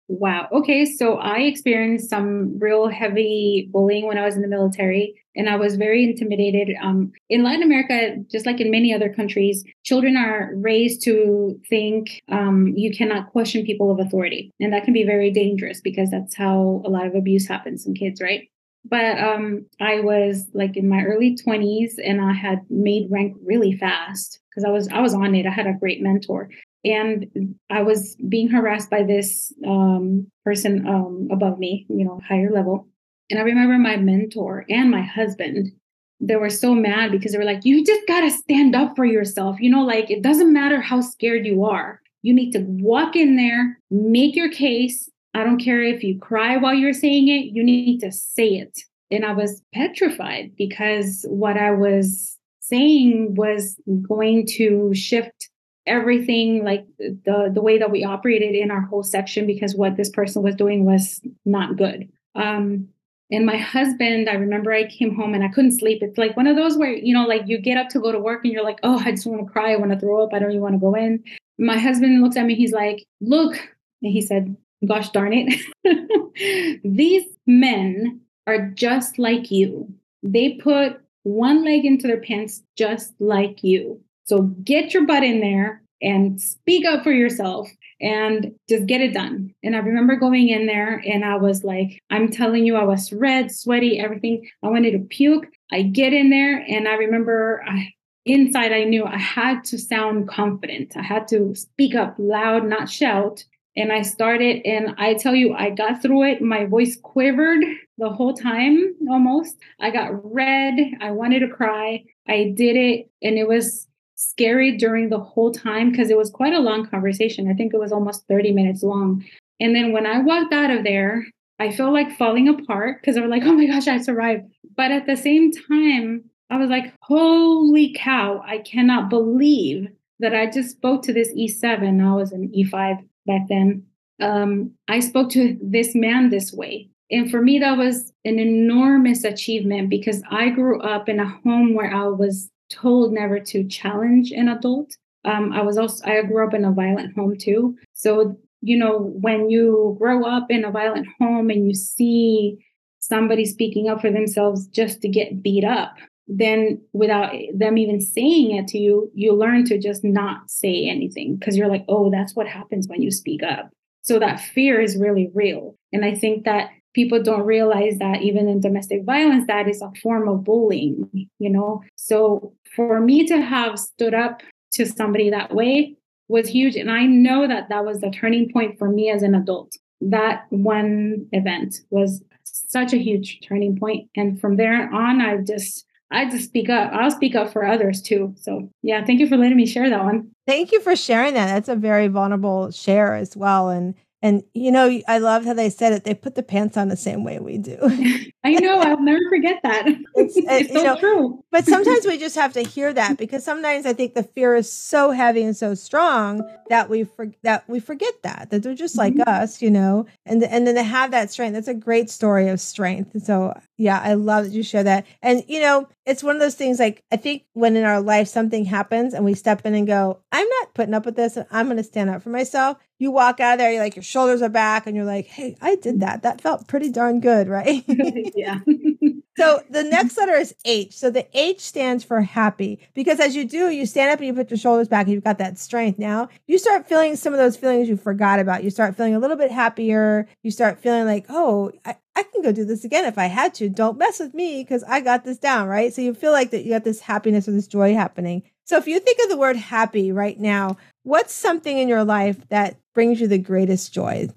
wow. Okay. So I experienced some real heavy bullying when I was in the military and I was very intimidated. Um, in Latin America, just like in many other countries, children are raised to think um, you cannot question people of authority, and that can be very dangerous because that's how a lot of abuse happens in kids, right? But um, I was like in my early 20s, and I had made rank really fast because I was I was on it. I had a great mentor, and I was being harassed by this um, person um, above me, you know, higher level and I remember my mentor and my husband, they were so mad because they were like, you just got to stand up for yourself. You know, like it doesn't matter how scared you are. You need to walk in there, make your case. I don't care if you cry while you're saying it, you need to say it. And I was petrified because what I was saying was going to shift everything like the the way that we operated in our whole section because what this person was doing was not good um and my husband, I remember I came home and I couldn't sleep. It's like one of those where, you know, like you get up to go to work and you're like, oh, I just want to cry. I want to throw up. I don't even want to go in. My husband looks at me. He's like, look. And he said, gosh darn it. These men are just like you. They put one leg into their pants just like you. So get your butt in there and speak up for yourself and just get it done. And I remember going in there and I was like, I'm telling you, I was red, sweaty, everything. I wanted to puke. I get in there and I remember I, inside I knew I had to sound confident. I had to speak up loud, not shout. And I started, and I tell you, I got through it. My voice quivered the whole time almost. I got red. I wanted to cry. I did it, and it was scary during the whole time because it was quite a long conversation. I think it was almost 30 minutes long. And then when I walked out of there, I felt like falling apart because I was like, oh my gosh, I survived. But at the same time, I was like, holy cow, I cannot believe that I just spoke to this E7. I was an E5 back then. Um, I spoke to this man this way. And for me, that was an enormous achievement because I grew up in a home where I was told never to challenge an adult. Um, I was also I grew up in a violent home too. So you know when you grow up in a violent home and you see somebody speaking up for themselves just to get beat up, then without them even saying it to you, you learn to just not say anything because you're like, oh, that's what happens when you speak up. So that fear is really real. And I think that people don't realize that even in domestic violence, that is a form of bullying, you know? So for me to have stood up to somebody that way was huge. And I know that that was the turning point for me as an adult. That one event was such a huge turning point. And from there on, I just, I just speak up. I'll speak up for others too. So yeah, thank you for letting me share that one. Thank you for sharing that. That's a very vulnerable share as well. And and you know, I love how they said it. They put the pants on the same way we do. I know. I'll never forget that. It's, it's so know, true. but sometimes we just have to hear that because sometimes I think the fear is so heavy and so strong that we for, that we forget that that they're just like mm-hmm. us, you know. And and then to have that strength. That's a great story of strength. So yeah, I love that you share that. And you know, it's one of those things like I think when in our life something happens and we step in and go, I'm not putting up with this and I'm going to stand up for myself. You walk out of there, you're like, your shoulders are back and you're like, hey, I did that. That felt pretty darn good, right? yeah. so the next letter is H. So the H stands for happy because as you do, you stand up and you put your shoulders back and you've got that strength. Now you start feeling some of those feelings you forgot about. You start feeling a little bit happier. You start feeling like, oh, I, I can go do this again if I had to. Don't mess with me because I got this down, right? So you feel like that you got this happiness or this joy happening. So if you think of the word happy right now, what's something in your life that brings you the greatest joy?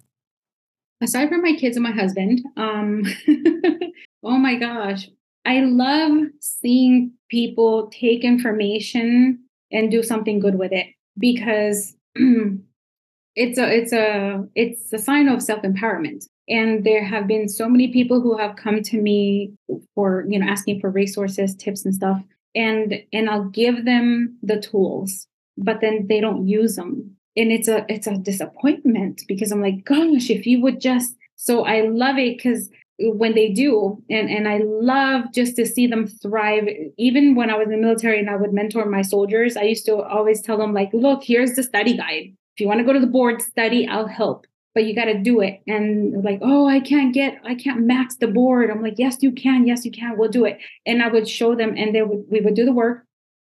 Aside from my kids and my husband, um, my gosh, I love seeing people take information and do something good with it because it's a it's a it's a sign of self-empowerment. And there have been so many people who have come to me for you know asking for resources tips and stuff and and i'll give them the tools but then they don't use them and it's a it's a disappointment because i'm like gosh if you would just so i love it because when they do and and i love just to see them thrive even when i was in the military and i would mentor my soldiers i used to always tell them like look here's the study guide if you want to go to the board study i'll help but you got to do it. And like, oh, I can't get, I can't max the board. I'm like, yes, you can. Yes, you can. We'll do it. And I would show them and they would, we would do the work.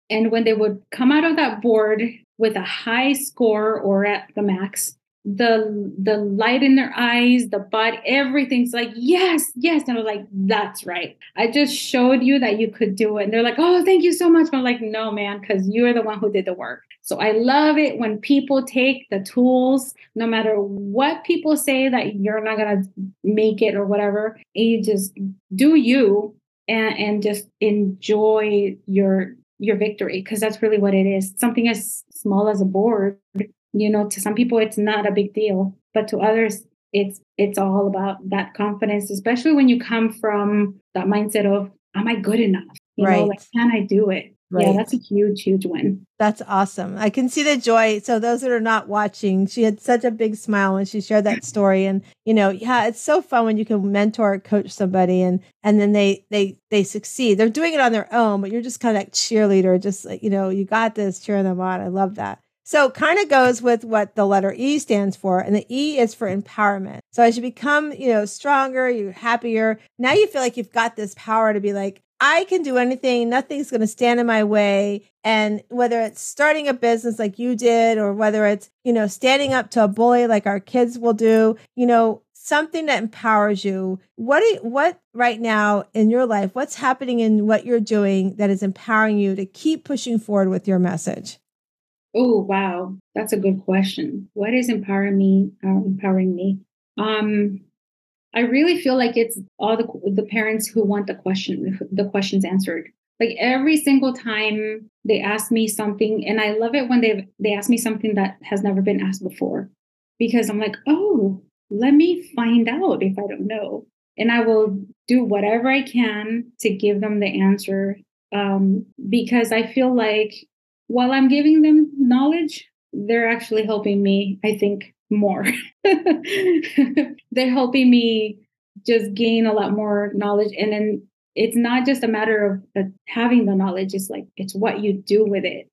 And when they would come out of that board with a high score or at the max, the the light in their eyes, the butt, everything's like, yes, yes. And I was like, that's right. I just showed you that you could do it. And they're like, oh, thank you so much. But I'm like, no, man, because you're the one who did the work. So I love it when people take the tools, no matter what people say that you're not gonna make it or whatever, and you just do you and, and just enjoy your your victory because that's really what it is. Something as small as a board you know to some people it's not a big deal but to others it's it's all about that confidence especially when you come from that mindset of am i good enough you right. know like can i do it Right. Yeah, that's a huge, huge win. That's awesome. I can see the joy. So those that are not watching, she had such a big smile when she shared that story. And you know, yeah, it's so fun when you can mentor, coach somebody, and and then they they they succeed. They're doing it on their own, but you're just kind of like cheerleader, just like you know, you got this, cheering them on. I love that. So kind of goes with what the letter E stands for. And the E is for empowerment. So as you become, you know, stronger, you're happier. Now you feel like you've got this power to be like, I can do anything. Nothing's going to stand in my way. And whether it's starting a business like you did, or whether it's, you know, standing up to a bully like our kids will do, you know, something that empowers you. What, you, what right now in your life, what's happening in what you're doing that is empowering you to keep pushing forward with your message? Oh wow, that's a good question. What is empowering me? Uh, empowering me. Um, I really feel like it's all the the parents who want the question the questions answered. Like every single time they ask me something, and I love it when they they ask me something that has never been asked before, because I'm like, oh, let me find out if I don't know, and I will do whatever I can to give them the answer. Um, because I feel like while I'm giving them knowledge, they're actually helping me, I think, more. they're helping me just gain a lot more knowledge. And then it's not just a matter of uh, having the knowledge, it's like it's what you do with it.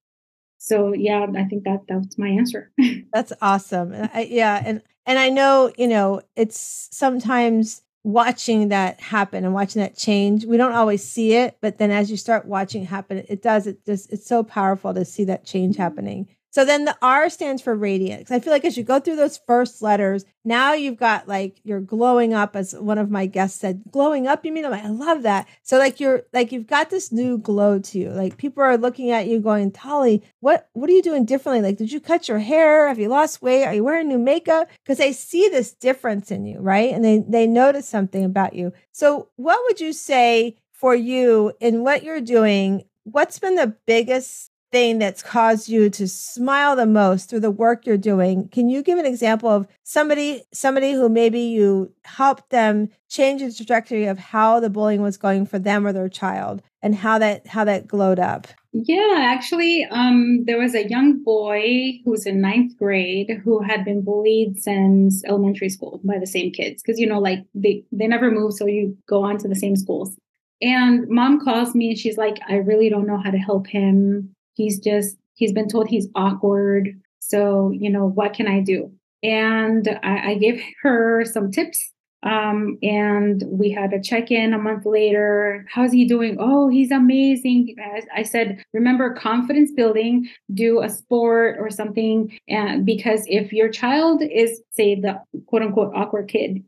So yeah, I think that that's my answer. that's awesome. I, yeah, and and I know, you know, it's sometimes watching that happen and watching that change. We don't always see it, but then as you start watching it happen, it does. It just it's so powerful to see that change happening. So then the R stands for radiant. I feel like as you go through those first letters, now you've got like you're glowing up, as one of my guests said, glowing up. You mean I'm like, I love that. So like you're like you've got this new glow to you. Like people are looking at you going, Dali, what what are you doing differently? Like, did you cut your hair? Have you lost weight? Are you wearing new makeup? Because they see this difference in you, right? And they they notice something about you. So what would you say for you in what you're doing? What's been the biggest thing that's caused you to smile the most through the work you're doing can you give an example of somebody somebody who maybe you helped them change the trajectory of how the bullying was going for them or their child and how that how that glowed up? Yeah actually um, there was a young boy who's in ninth grade who had been bullied since elementary school by the same kids because you know like they they never move so you go on to the same schools. And mom calls me and she's like i really don't know how to help him He's just, he's been told he's awkward. So, you know, what can I do? And I, I gave her some tips. Um, and we had a check in a month later. How's he doing? Oh, he's amazing. I, I said, remember confidence building, do a sport or something. And because if your child is, say, the quote unquote awkward kid,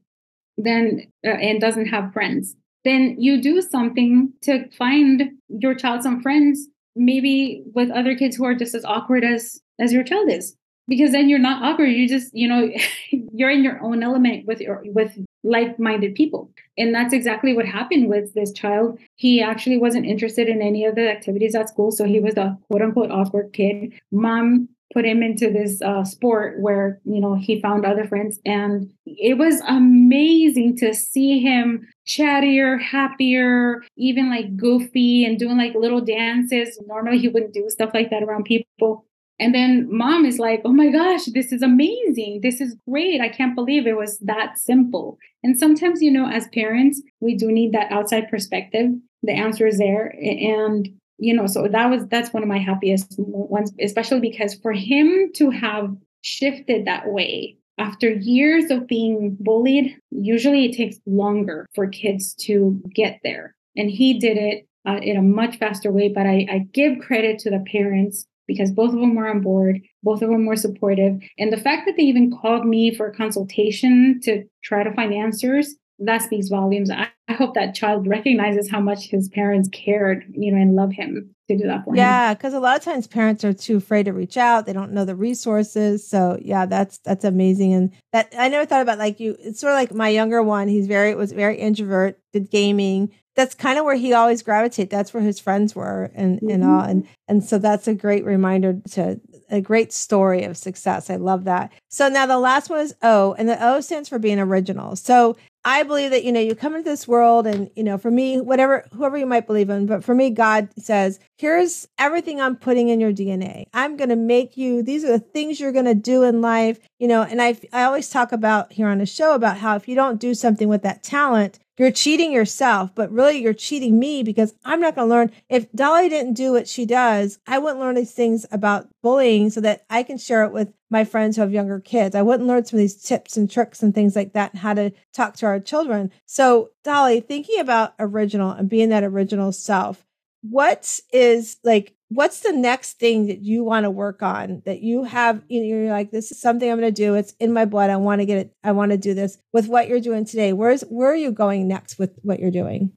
then uh, and doesn't have friends, then you do something to find your child some friends maybe with other kids who are just as awkward as as your child is. Because then you're not awkward. You just you know you're in your own element with your with like-minded people. And that's exactly what happened with this child. He actually wasn't interested in any of the activities at school so he was a quote unquote awkward kid. Mom put him into this uh, sport where you know he found other friends and it was amazing to see him chattier happier even like goofy and doing like little dances. Normally he wouldn't do stuff like that around people. And then mom is like oh my gosh this is amazing. This is great. I can't believe it was that simple. And sometimes you know as parents we do need that outside perspective. The answer is there. And you know so that was that's one of my happiest ones especially because for him to have shifted that way after years of being bullied usually it takes longer for kids to get there. And he did it uh, in a much faster way but I, I give credit to the parents because both of them were on board both of them were supportive. And the fact that they even called me for a consultation to try to find answers that speaks volumes. I, I, hope that child recognizes how much his parents cared, you know, and love him to do that for yeah, him. Yeah, because a lot of times parents are too afraid to reach out. They don't know the resources. So yeah, that's that's amazing. And that I never thought about like you. It's sort of like my younger one. He's very was very introvert. Did gaming. That's kind of where he always gravitated. That's where his friends were, and mm-hmm. and all. And and so that's a great reminder to a great story of success. I love that. So now the last one is O, and the O stands for being original. So I believe that, you know, you come into this world and, you know, for me, whatever, whoever you might believe in, but for me, God says, here's everything I'm putting in your DNA. I'm going to make you, these are the things you're going to do in life, you know, and I, I always talk about here on the show about how if you don't do something with that talent, you're cheating yourself, but really you're cheating me because I'm not going to learn. If Dali didn't do what she does, I wouldn't learn these things about bullying so that I can share it with my friends who have younger kids. I wouldn't learn some of these tips and tricks and things like that and how to talk to our children. So, Dali, thinking about original and being that original self, what is like what's the next thing that you want to work on that you have you know, you're like this is something i'm going to do it's in my blood i want to get it i want to do this with what you're doing today where's where are you going next with what you're doing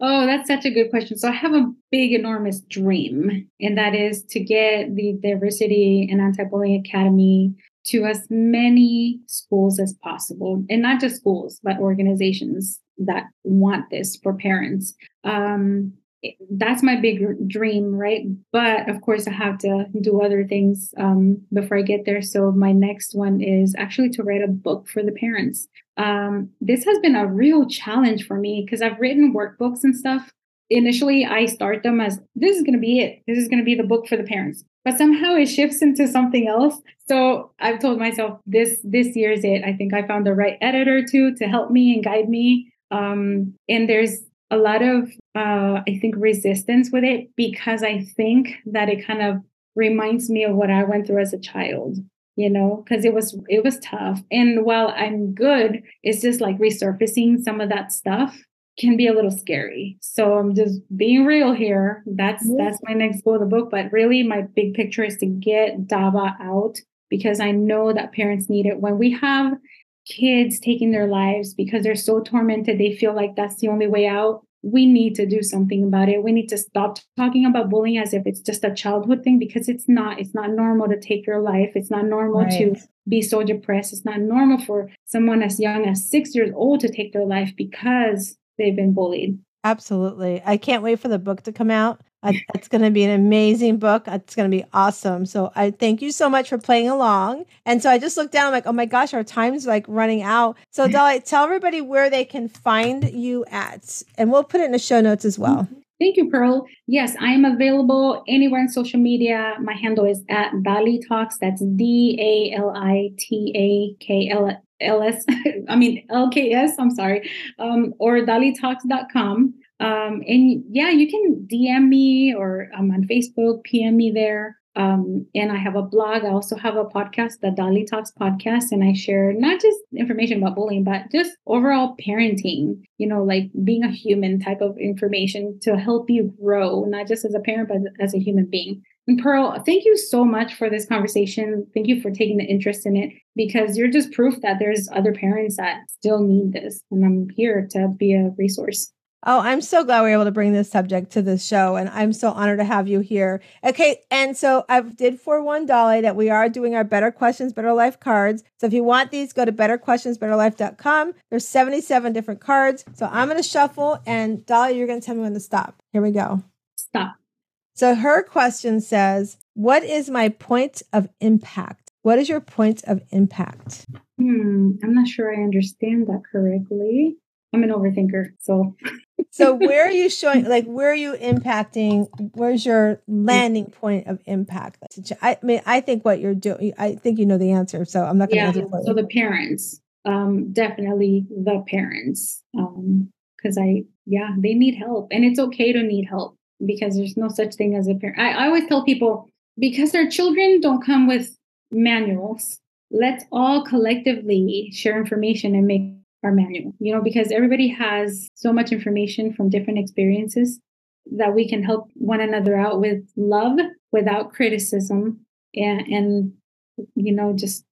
oh that's such a good question so i have a big enormous dream and that is to get the diversity and anti-bullying academy to as many schools as possible and not just schools but organizations that want this for parents um, that's my big dream, right? But of course, I have to do other things um, before I get there. So my next one is actually to write a book for the parents. Um, this has been a real challenge for me because I've written workbooks and stuff. Initially, I start them as this is going to be it. This is going to be the book for the parents. But somehow it shifts into something else. So I've told myself this this year is it. I think I found the right editor too to help me and guide me. Um, and there's a lot of uh, I think resistance with it because I think that it kind of reminds me of what I went through as a child. You know, because it was it was tough. And while I'm good, it's just like resurfacing some of that stuff can be a little scary. So I'm just being real here. That's yeah. that's my next goal of the book. But really my big picture is to get DABA out because I know that parents need it. When we have kids taking their lives because they're so tormented, they feel like that's the only way out. We need to do something about it. We need to stop talking about bullying as if it's just a childhood thing because it's not. It's not normal to take your life. It's not normal right. to be so depressed. It's not normal for someone as young as six years old to take their life because they've been bullied. Absolutely. I can't wait for the book to come out. Uh, it's going to be an amazing book. Uh, it's going to be awesome. So I thank you so much for playing along. And so I just looked down, I'm like, oh my gosh, our time's like running out. So mm-hmm. Dali, tell everybody where they can find you at, and we'll put it in the show notes as mm-hmm. well. Thank you, Pearl. Yes, I am available anywhere on social media. My handle is at Dali Talks. That's D A L I T A K L LS, I mean, LKS, I'm sorry, um, or dalitalks.com. Um, and yeah, you can DM me or I'm on Facebook, PM me there. Um, and I have a blog. I also have a podcast, the DaliTalks podcast, and I share not just information about bullying, but just overall parenting, you know, like being a human type of information to help you grow, not just as a parent, but as a human being. And Pearl, thank you so much for this conversation. Thank you for taking the interest in it because you're just proof that there's other parents that still need this. And I'm here to be a resource. Oh, I'm so glad we are able to bring this subject to this show, and I'm so honored to have you here. Okay, and so I did forewarn Dali that we are doing our Better Questions, Better Life cards. So if you want these, go to betterquestionsbetterlife.com. There's 77 different cards. So I'm going to shuffle, and Dali, you're going to tell me when to stop. Here we go. Stop. So her question says, "What is my point of impact? What is your point of impact?" Hmm, I'm not sure I understand that correctly. I'm an overthinker, so so where are you showing like where are you impacting where's your landing point of impact? I mean i think what you're doing i think you know the answer so i'm not going to yeah, answer so the parents um definitely the parents um because i yeah they need help and it's okay to need help because there's no such thing as a parent I, I always tell people because their children don't come with manuals let's all collectively share information and make our manual, you know, because everybody has so much information from different experiences that we can help one another out with love without criticism and, and you know, just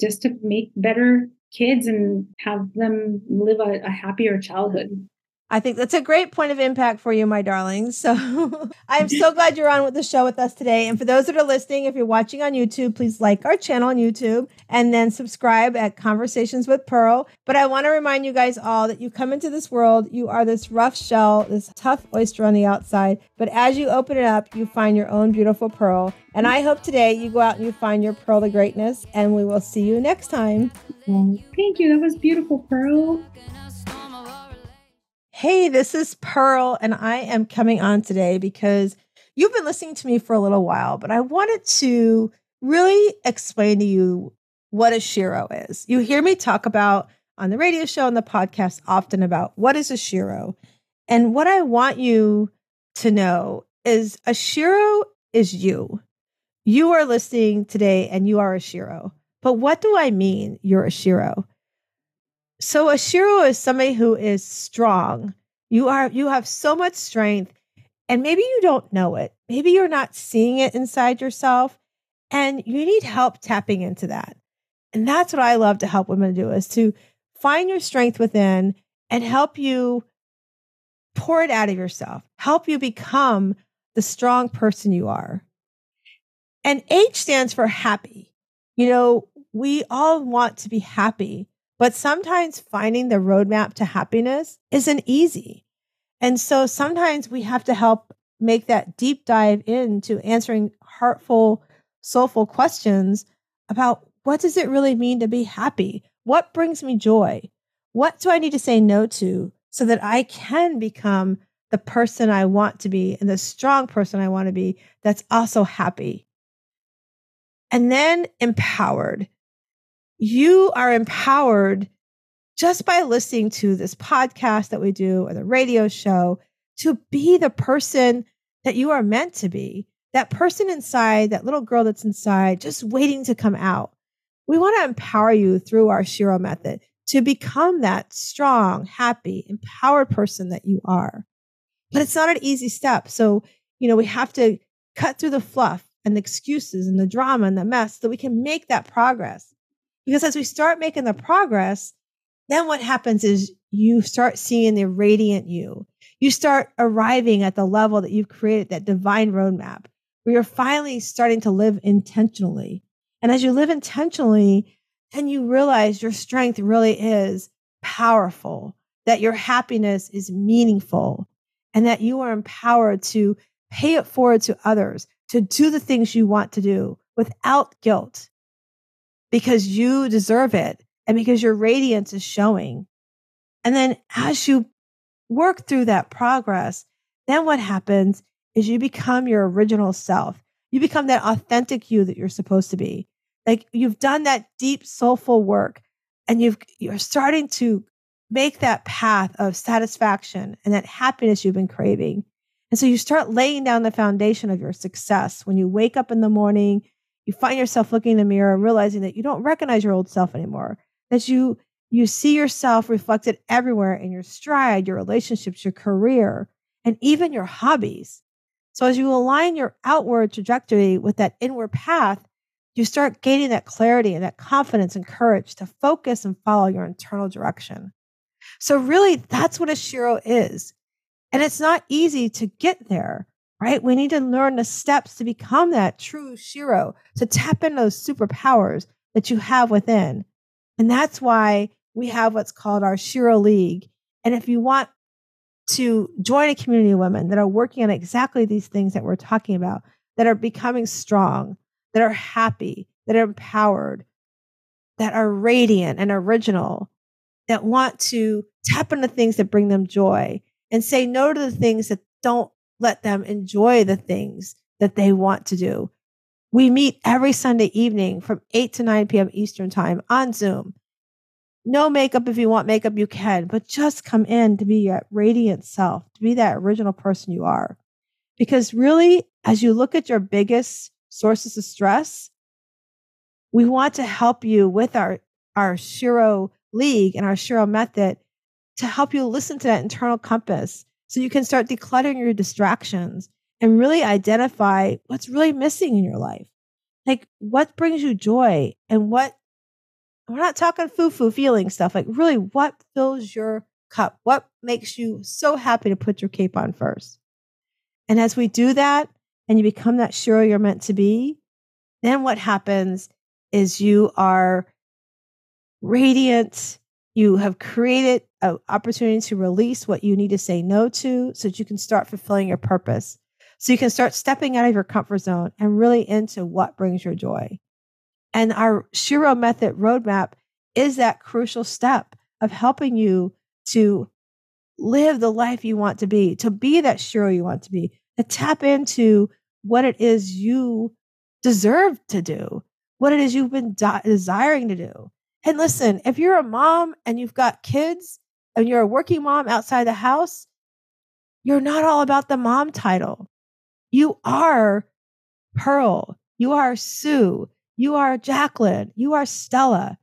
just to make better kids and have them live a, a happier childhood. I think that's a great point of impact for you, my darlings. So I'm so glad you're on with the show with us today. And for those that are listening, if you're watching on YouTube, please like our channel on YouTube and then subscribe at Conversations with Pearl. But I want to remind you guys all that you come into this world, you are this rough shell, this tough oyster on the outside. But as you open it up, you find your own beautiful pearl. And I hope today you go out and you find your pearl of greatness. And we will see you next time. Thank you. That was beautiful, Pearl. Hey, this is Pearl, and I am coming on today because you've been listening to me for a little while, but I wanted to really explain to you what a shero is. You hear me talk about on the radio show and the podcast often about what is a shero. And what I want you to know is a shero is you. You are listening today and you are a shero. But what do I mean you're a shero? So a shero is somebody who is strong. You are you have so much strength and maybe you don't know it. Maybe you're not seeing it inside yourself and you need help tapping into that. And that's what I love to help women do is to find your strength within and help you pour it out of yourself. Help you become the strong person you are. And H stands for happy. You know, we all want to be happy. But sometimes finding the roadmap to happiness isn't easy. And so sometimes we have to help make that deep dive into answering heartful, soulful questions about what does it really mean to be happy? What brings me joy? What do I need to say no to so that I can become the person I want to be and the strong person I want to be that's also happy? And then empowered you are empowered just by listening to this podcast that we do or the radio show to be the person that you are meant to be. That person inside, that little girl that's inside, just waiting to come out. we want to empower you through our Shero method to become that strong, happy, empowered person that you are. But it's not an easy step. So, you know, we have to cut through the fluff and the excuses and the drama and the mess so we can make that progress. Because as we start making the progress, then what happens is you start seeing the radiant you. You start arriving at the level that you've created, that divine roadmap, where you're finally starting to live intentionally. And as you live intentionally, then you realize your strength really is powerful, that your happiness is meaningful, and that you are empowered to pay it forward to others, to do the things you want to do without guilt because you deserve it and because your radiance is showing. And then as you work through that progress, then what happens is you become your original self. You become that authentic you that you're supposed to be. Like you've done that deep soulful work and you've you're starting to make that path of satisfaction and that happiness you've been craving. And so you start laying down the foundation of your success when you wake up in the morning, you find yourself looking in the mirror and realizing that you don't recognize your old self anymore, that you you see yourself reflected everywhere in your stride, your relationships, your career, and even your hobbies. So as you align your outward trajectory with that inward path, you start gaining that clarity and that confidence and courage to focus and follow your internal direction. So really that's what a Shero is. And it's not easy to get there, right? We need to learn the steps to become that true Shero, to tap into those superpowers that you have within. And that's why we have what's called our Shero League. And if you want to join a community of women that are working on exactly these things that we're talking about, that are becoming strong, that are happy, that are empowered, that are radiant and original, that want to tap into things that bring them joy and say no to the things that don't let them enjoy the things that they want to do. We meet every Sunday evening from 8 to 9 p.m. Eastern Time on Zoom. No makeup if you want makeup, you can, but just come in to be your radiant self, to be that original person you are. Because really, as you look at your biggest sources of stress, we want to help you with our, our Shero League and our Shero method to help you listen to that internal compass so you can start decluttering your distractions and really identify what's really missing in your life. Like what brings you joy and what we're not talking foo foo feeling stuff, like really what fills your cup? What makes you so happy to put your cape on first? And as we do that and you become that sure you're meant to be, then what happens is you are radiant you have created an opportunity to release what you need to say no to so that you can start fulfilling your purpose. So you can start stepping out of your comfort zone and really into what brings your joy. And our Shero method roadmap is that crucial step of helping you to live the life you want to be, to be that Shero you want to be, to tap into what it is you deserve to do, what it is you've been de- desiring to do. And listen, if you're a mom and you've got kids and you're a working mom outside the house, you're not all about the mom title. You are Pearl. You are Sue. You are Jacqueline. You are Stella.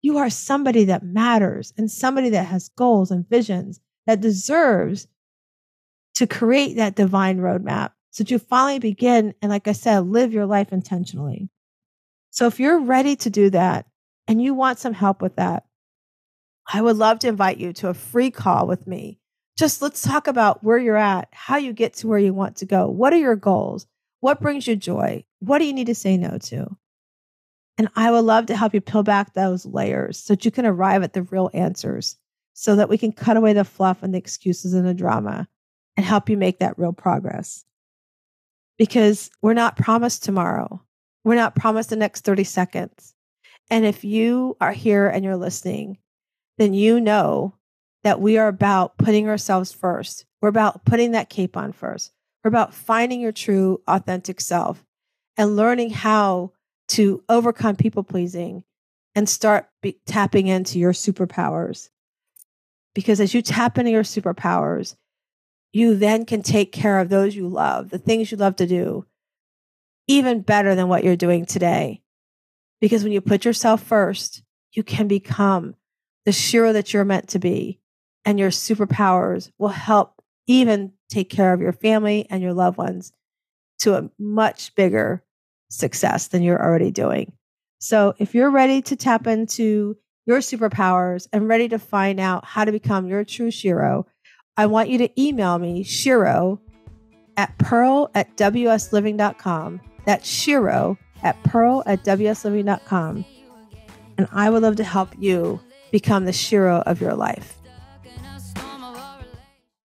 You are somebody that matters and somebody that has goals and visions that deserves to create that divine roadmap so that you finally begin and, like I said, live your life intentionally. So if you're ready to do that, and you want some help with that, I would love to invite you to a free call with me. Just let's talk about where you're at, how you get to where you want to go. What are your goals? What brings you joy? What do you need to say no to? And I would love to help you peel back those layers so that you can arrive at the real answers so that we can cut away the fluff and the excuses and the drama and help you make that real progress. Because we're not promised tomorrow. We're not promised the next 30 seconds. And if you are here and you're listening, then you know that we are about putting ourselves first. We're about putting that cape on first. We're about finding your true, authentic self and learning how to overcome people pleasing and start be- tapping into your superpowers. Because as you tap into your superpowers, you then can take care of those you love, the things you love to do, even better than what you're doing today Because when you put yourself first, you can become the Shero that you're meant to be. And your superpowers will help even take care of your family and your loved ones to a much bigger success than you're already doing. So if you're ready to tap into your superpowers and ready to find out how to become your true Shero, I want you to email me, Shero at pearl at wsliving.com. That's Shero at pearl at wsliving.com. And I would love to help you become the Shero of your life.